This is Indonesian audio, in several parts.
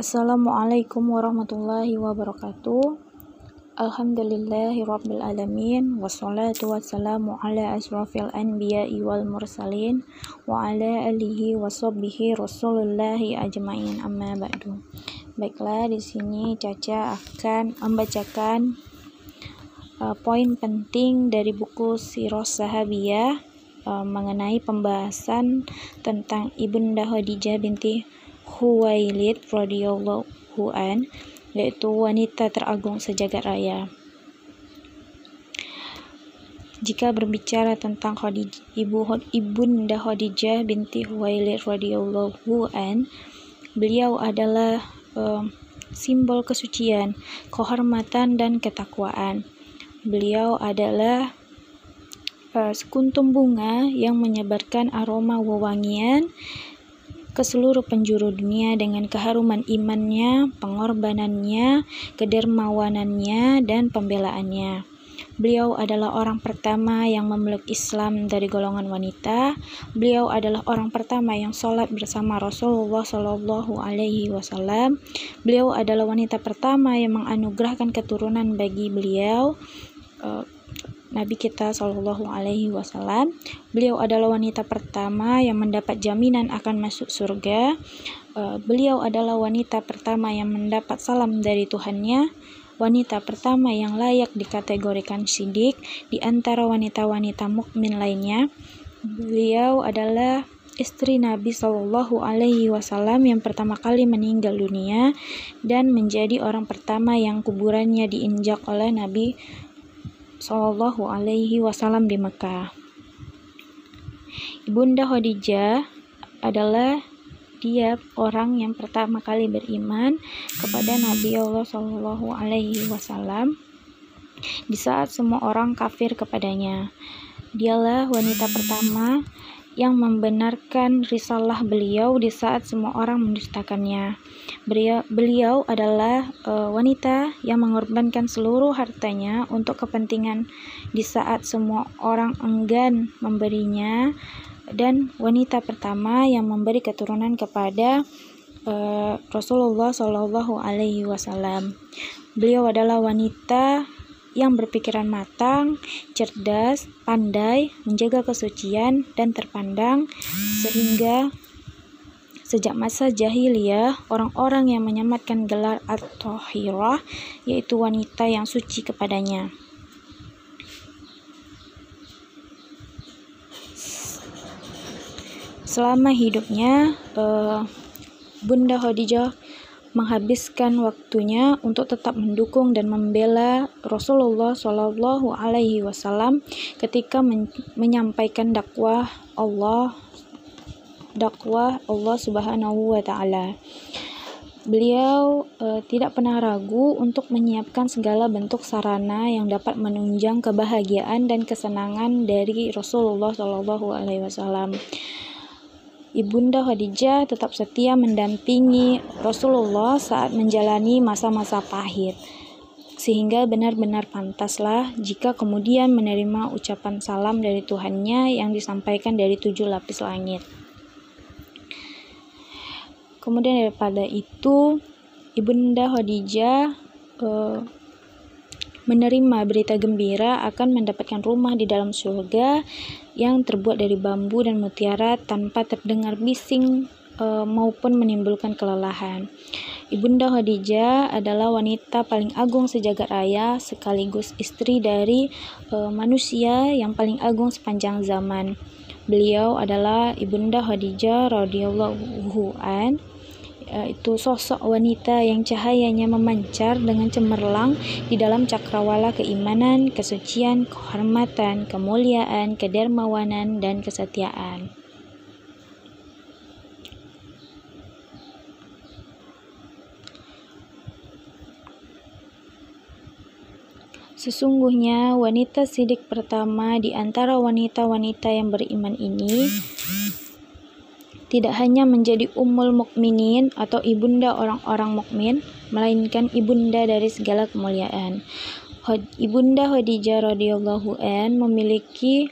Assalamualaikum warahmatullahi wabarakatuh. Alhamdulillahi rabbil alamin wassalatu wassalamu ala asrafil anbiya'i wal mursalin wa ala alihi wa sahbihi rasulullahi ajmain amma ba'du. Baiklah, di sini Caca akan membacakan uh, poin penting dari buku Sirah Sahabiyah uh, mengenai pembahasan tentang Ibunda Khadijah binti Huwailid radhiyallahu an yaitu wanita teragung sejagat raya. Jika berbicara tentang Khadijah, ibu ibunda Khadijah binti Huwailid radhiyallahu an, beliau adalah uh, simbol kesucian, kehormatan dan ketakwaan. Beliau adalah uh, sekuntum bunga yang menyebarkan aroma wewangian ke seluruh penjuru dunia dengan keharuman imannya, pengorbanannya, kedermawanannya, dan pembelaannya. Beliau adalah orang pertama yang memeluk Islam dari golongan wanita. Beliau adalah orang pertama yang sholat bersama Rasulullah Shallallahu Alaihi Wasallam. Beliau adalah wanita pertama yang menganugerahkan keturunan bagi beliau. Uh, Nabi kita Shallallahu Alaihi Wasallam. Beliau adalah wanita pertama yang mendapat jaminan akan masuk surga. Uh, beliau adalah wanita pertama yang mendapat salam dari Tuhannya. Wanita pertama yang layak dikategorikan sidik di antara wanita-wanita mukmin lainnya. Beliau adalah istri Nabi Shallallahu Alaihi Wasallam yang pertama kali meninggal dunia dan menjadi orang pertama yang kuburannya diinjak oleh Nabi Shallallahu Alaihi Wasallam di Mekah. Ibunda Khadijah adalah dia orang yang pertama kali beriman kepada Nabi Allah Shallallahu Alaihi Wasallam di saat semua orang kafir kepadanya. Dialah wanita pertama yang membenarkan risalah beliau di saat semua orang mendustakannya. Beliau, beliau adalah uh, wanita yang mengorbankan seluruh hartanya untuk kepentingan di saat semua orang enggan memberinya dan wanita pertama yang memberi keturunan kepada uh, Rasulullah Shallallahu Alaihi Wasallam. Beliau adalah wanita yang berpikiran matang, cerdas, pandai, menjaga kesucian, dan terpandang, sehingga sejak masa jahiliyah, orang-orang yang menyematkan gelar at-tahirah, yaitu wanita yang suci kepadanya. Selama hidupnya, uh, Bunda Khadijah menghabiskan waktunya untuk tetap mendukung dan membela Rasulullah Shallallahu Alaihi Wasallam ketika men menyampaikan dakwah Allah dakwah Allah Subhanahu Wa Taala. Beliau e, tidak pernah ragu untuk menyiapkan segala bentuk sarana yang dapat menunjang kebahagiaan dan kesenangan dari Rasulullah Shallallahu Alaihi Wasallam. Ibunda Khadijah tetap setia mendampingi Rasulullah saat menjalani masa-masa pahit. Sehingga benar-benar pantaslah jika kemudian menerima ucapan salam dari Tuhannya yang disampaikan dari tujuh lapis langit. Kemudian daripada itu, Ibunda Khadijah eh, menerima berita gembira akan mendapatkan rumah di dalam surga yang terbuat dari bambu dan mutiara tanpa terdengar bising e, maupun menimbulkan kelelahan. Ibunda Khadijah adalah wanita paling agung sejagat raya sekaligus istri dari e, manusia yang paling agung sepanjang zaman. Beliau adalah Ibunda Khadijah radhiyallahu an itu sosok wanita yang cahayanya memancar dengan cemerlang di dalam cakrawala keimanan, kesucian, kehormatan, kemuliaan, kedermawanan, dan kesetiaan. Sesungguhnya wanita sidik pertama di antara wanita-wanita yang beriman ini tidak hanya menjadi ummul mukminin atau ibunda orang-orang mukmin, melainkan ibunda dari segala kemuliaan. Ibunda Khadijah radhiyallahu an memiliki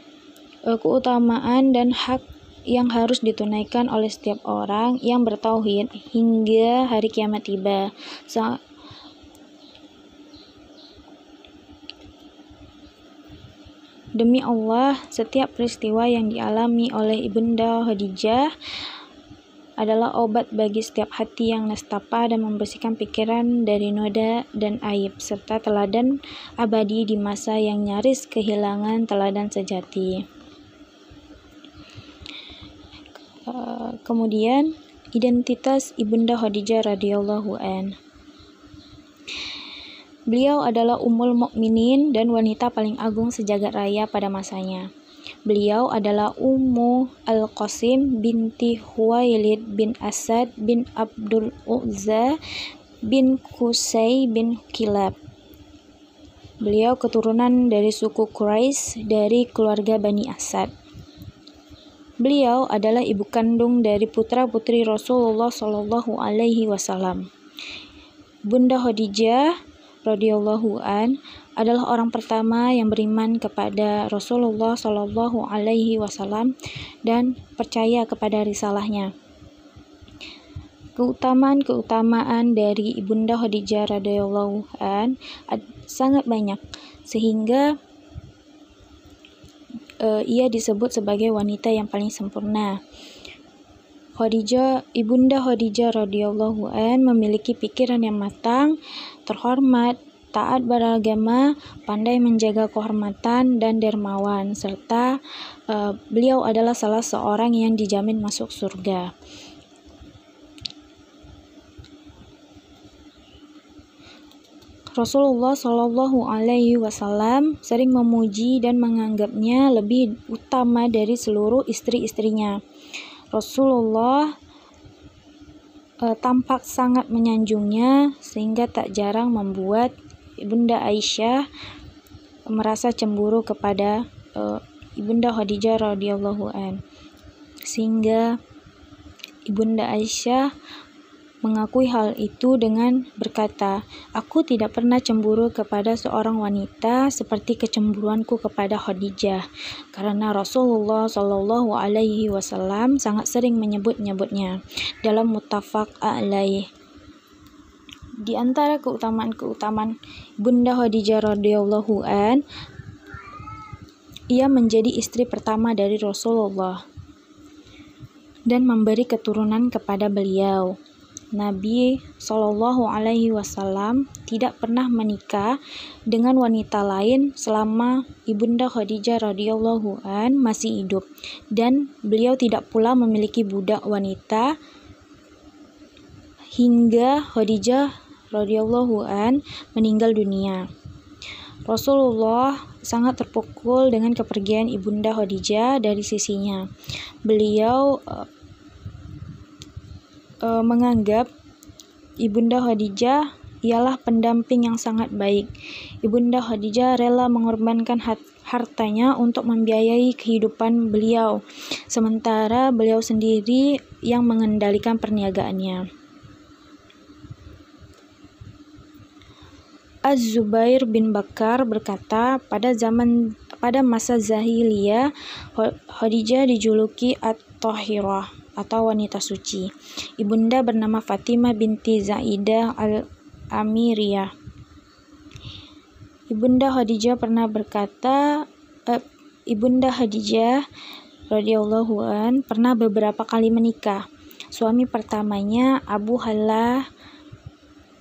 uh, keutamaan dan hak yang harus ditunaikan oleh setiap orang yang bertauhid hingga hari kiamat tiba. Demi Allah, setiap peristiwa yang dialami oleh Ibunda Khadijah adalah obat bagi setiap hati yang nestapa dan membersihkan pikiran dari noda dan aib, serta teladan abadi di masa yang nyaris kehilangan teladan sejati. Uh, kemudian, identitas Ibunda Khadijah radhiyallahu an. Beliau adalah Ummul Mukminin dan wanita paling agung sejagat raya pada masanya. Beliau adalah Ummu Al-Qasim binti Huwailid bin Asad bin Abdul Uzza bin Qusay bin Kilab. Beliau keturunan dari suku Quraisy dari keluarga Bani Asad. Beliau adalah ibu kandung dari putra-putri Rasulullah Shallallahu alaihi wasallam. Bunda Khadijah radhiyallahu an adalah orang pertama yang beriman kepada Rasulullah Shallallahu Alaihi Wasallam dan percaya kepada risalahnya. Keutamaan-keutamaan dari ibunda Khadijah radhiyallahu an sangat banyak sehingga uh, ia disebut sebagai wanita yang paling sempurna. Khadijah, ibunda Khadijah radhiyallahu an memiliki pikiran yang matang, terhormat, taat beragama, pandai menjaga kehormatan dan dermawan, serta uh, beliau adalah salah seorang yang dijamin masuk surga. Rasulullah Shallallahu Alaihi Wasallam sering memuji dan menganggapnya lebih utama dari seluruh istri-istrinya. Rasulullah uh, tampak sangat menyanjungnya sehingga tak jarang membuat Ibunda Aisyah merasa cemburu kepada uh, Ibunda Khadijah radhiyallahu an. Sehingga Ibunda Aisyah mengakui hal itu dengan berkata, "Aku tidak pernah cemburu kepada seorang wanita seperti kecemburuanku kepada Khadijah, karena Rasulullah Shallallahu alaihi wasallam sangat sering menyebut-nyebutnya dalam mutafak alaih." Di antara keutamaan-keutamaan Bunda Khadijah radhiyallahu an, ia menjadi istri pertama dari Rasulullah dan memberi keturunan kepada beliau. Nabi Shallallahu Alaihi Wasallam tidak pernah menikah dengan wanita lain selama ibunda Khadijah radhiyallahu an masih hidup dan beliau tidak pula memiliki budak wanita hingga Khadijah radhiyallahu an meninggal dunia. Rasulullah sangat terpukul dengan kepergian Ibunda Khadijah dari sisinya. Beliau uh, menganggap Ibunda Khadijah ialah pendamping yang sangat baik. Ibunda Khadijah rela mengorbankan hartanya untuk membiayai kehidupan beliau, sementara beliau sendiri yang mengendalikan perniagaannya. Az-Zubair bin Bakar berkata, pada zaman pada masa Zahiliyah, Khadijah dijuluki At-Tahirah atau wanita suci. Ibunda bernama Fatimah binti Zaidah al-Amiriyah. Ibunda Khadijah pernah berkata, eh, Ibunda Khadijah radhiyallahu an pernah beberapa kali menikah. Suami pertamanya Abu Halah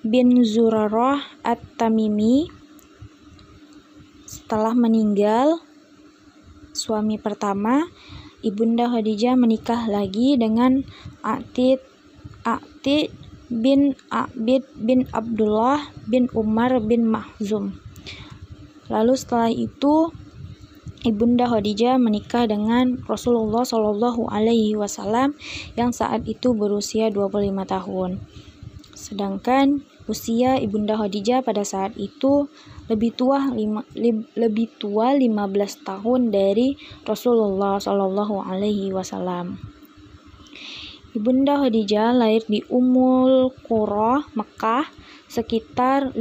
bin Zurarah At-Tamimi setelah meninggal suami pertama Ibunda Khadijah menikah lagi dengan Atid Atid bin Abid bin Abdullah bin Umar bin Mahzum. Lalu setelah itu Ibunda Khadijah menikah dengan Rasulullah Shallallahu Alaihi Wasallam yang saat itu berusia 25 tahun. Sedangkan Usia Ibunda Khadijah pada saat itu lebih tua lima, li, lebih tua 15 tahun dari Rasulullah Shallallahu alaihi wasallam. Ibunda Khadijah lahir di Umul Qura, Mekah sekitar 15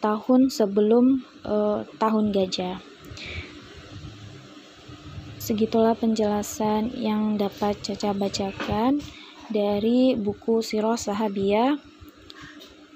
tahun sebelum uh, tahun gajah. segitulah penjelasan yang dapat Caca bacakan dari buku Sirah Sahabiyah.